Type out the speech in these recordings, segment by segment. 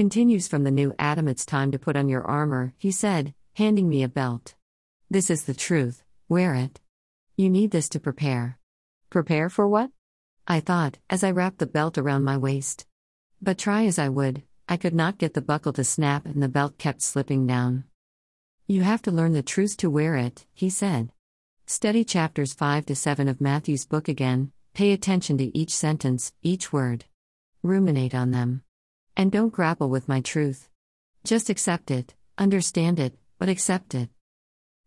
Continues from the new Adam, it's time to put on your armor, he said, handing me a belt. This is the truth, wear it. You need this to prepare. Prepare for what? I thought, as I wrapped the belt around my waist. But try as I would, I could not get the buckle to snap and the belt kept slipping down. You have to learn the truth to wear it, he said. Study chapters 5 to 7 of Matthew's book again, pay attention to each sentence, each word. Ruminate on them. And don't grapple with my truth. Just accept it, understand it, but accept it.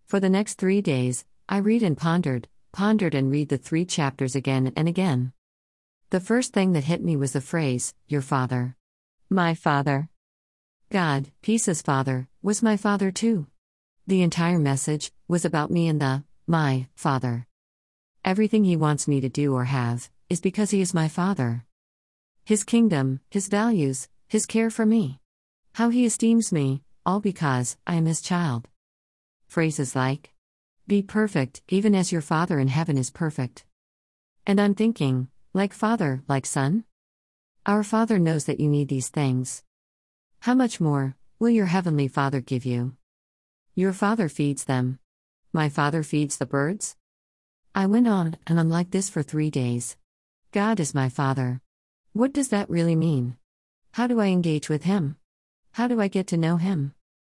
For the next three days, I read and pondered, pondered and read the three chapters again and again. The first thing that hit me was the phrase, Your Father. My Father. God, Peace's Father, was my Father too. The entire message was about me and the my Father. Everything He wants me to do or have is because He is my Father. His kingdom, His values, His care for me. How He esteems me, all because I am His child. Phrases like, Be perfect, even as your Father in heaven is perfect. And I'm thinking, like Father, like Son? Our Father knows that you need these things. How much more will your Heavenly Father give you? Your Father feeds them. My father feeds the birds? I went on and on like this for three days. God is my father. What does that really mean? How do I engage with him? How do I get to know him?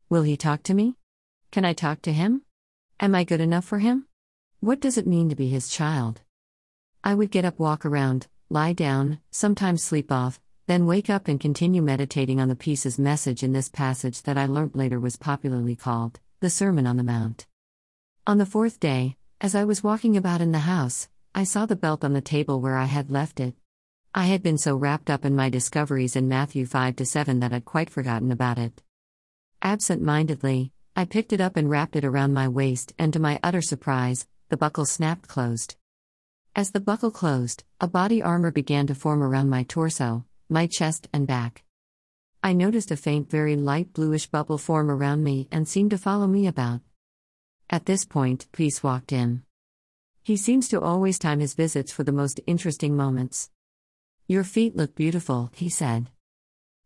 Will he talk to me? Can I talk to him? Am I good enough for him? What does it mean to be his child? I would get up, walk around, lie down, sometimes sleep off, then wake up and continue meditating on the Peace's message in this passage that I learnt later was popularly called the Sermon on the Mount. On the fourth day, as I was walking about in the house, I saw the belt on the table where I had left it. I had been so wrapped up in my discoveries in Matthew 5 to 7 that I'd quite forgotten about it. Absent mindedly, I picked it up and wrapped it around my waist, and to my utter surprise, the buckle snapped closed. As the buckle closed, a body armor began to form around my torso, my chest, and back. I noticed a faint, very light bluish bubble form around me and seemed to follow me about. At this point, Peace walked in. He seems to always time his visits for the most interesting moments. Your feet look beautiful, he said.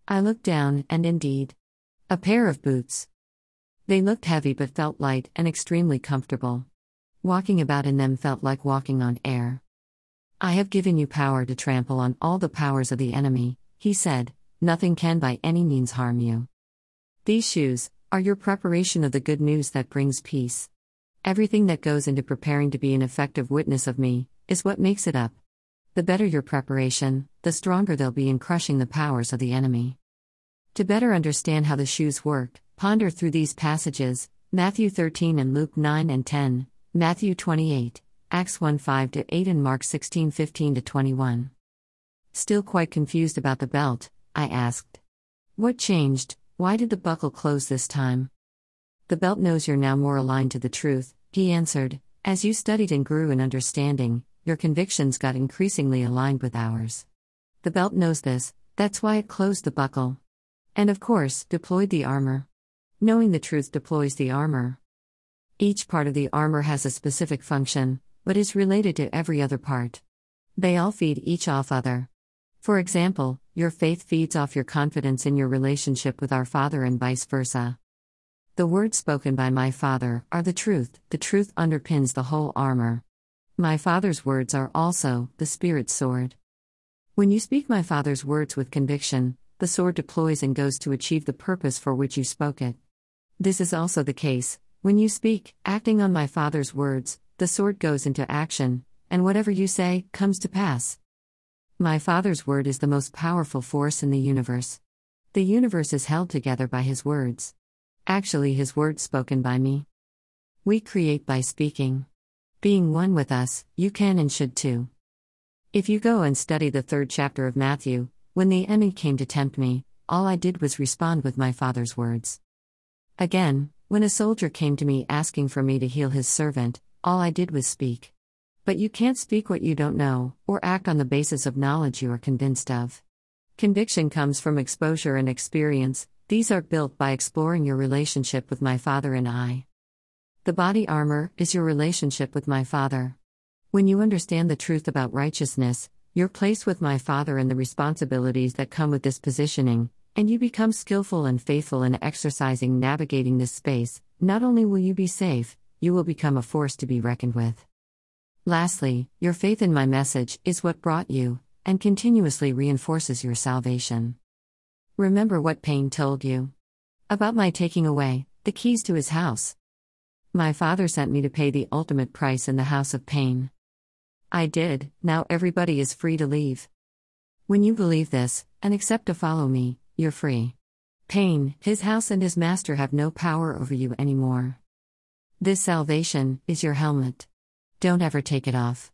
I looked down, and indeed, a pair of boots. They looked heavy but felt light and extremely comfortable. Walking about in them felt like walking on air. I have given you power to trample on all the powers of the enemy, he said, nothing can by any means harm you. These shoes are your preparation of the good news that brings peace. Everything that goes into preparing to be an effective witness of me is what makes it up. The better your preparation, the stronger they'll be in crushing the powers of the enemy. To better understand how the shoes work, ponder through these passages Matthew 13 and Luke 9 and 10, Matthew 28, Acts 1 5 to 8, and Mark 16 15 to 21. Still quite confused about the belt, I asked. What changed? Why did the buckle close this time? The belt knows you're now more aligned to the truth, he answered, As you studied and grew in understanding, your convictions got increasingly aligned with ours. The belt knows this, that's why it closed the buckle. And of course, deployed the armor. Knowing the truth deploys the armor. Each part of the armor has a specific function, but is related to every other part. They all feed each off other. For example, your faith feeds off your confidence in your relationship with our Father and vice versa. The words spoken by my Father are the truth, the truth underpins the whole armor. My Father's words are also the Spirit's sword. When you speak my Father's words with conviction, the sword deploys and goes to achieve the purpose for which you spoke it. This is also the case, when you speak, acting on my Father's words, the sword goes into action, and whatever you say comes to pass. My Father's word is the most powerful force in the universe. The universe is held together by His words actually His words spoken by me. We create by speaking. Being one with us, you can and should too. If you go and study the third chapter of Matthew, when the enemy came to tempt me, all I did was respond with my Father's words. Again, when a soldier came to me asking for me to heal his servant, all I did was speak. But you can't speak what you don't know, or act on the basis of knowledge you are convinced of. Conviction comes from exposure and experience, these are built by exploring your relationship with my Father and I. The body armor is your relationship with my Father. When you understand the truth about righteousness, your place with my Father and the responsibilities that come with this positioning, and you become skillful and faithful in exercising navigating this space, not only will you be safe, you will become a force to be reckoned with. Lastly, your faith in my message is what brought you, and continuously reinforces your salvation. Remember what Pain told you about my taking away the keys to his house. My father sent me to pay the ultimate price in the house of pain. I did, now everybody is free to leave. When you believe this, and accept to follow me, you're free. Pain, his house, and his master have no power over you anymore. This salvation is your helmet. Don't ever take it off.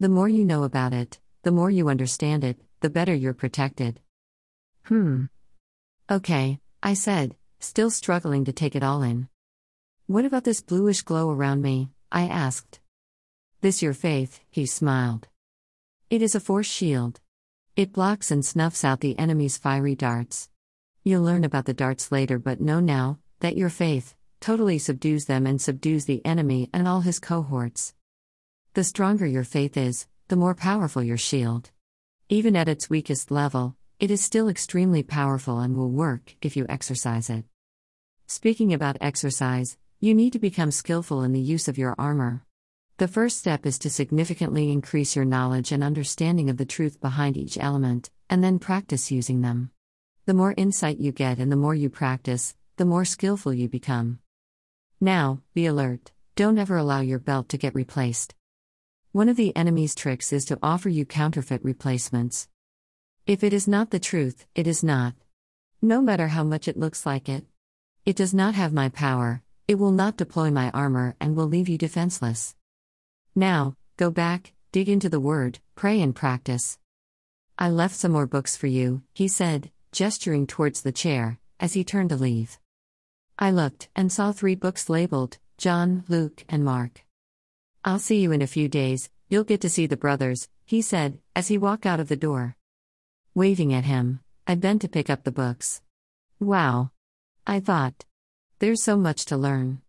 The more you know about it, the more you understand it, the better you're protected. Hmm. Okay, I said, still struggling to take it all in. What about this bluish glow around me? I asked. This your faith, he smiled. It is a force shield. It blocks and snuffs out the enemy's fiery darts. You'll learn about the darts later, but know now that your faith totally subdues them and subdues the enemy and all his cohorts. The stronger your faith is, the more powerful your shield. Even at its weakest level, it is still extremely powerful and will work if you exercise it. Speaking about exercise, you need to become skillful in the use of your armor. The first step is to significantly increase your knowledge and understanding of the truth behind each element, and then practice using them. The more insight you get and the more you practice, the more skillful you become. Now, be alert, don't ever allow your belt to get replaced. One of the enemy's tricks is to offer you counterfeit replacements. If it is not the truth, it is not. No matter how much it looks like it. It does not have my power, it will not deploy my armor, and will leave you defenseless. Now, go back, dig into the Word, pray and practice. I left some more books for you, he said, gesturing towards the chair, as he turned to leave. I looked and saw three books labeled John, Luke, and Mark. I'll see you in a few days, you'll get to see the brothers, he said, as he walked out of the door. Waving at him, I bent to pick up the books. Wow! I thought. There's so much to learn.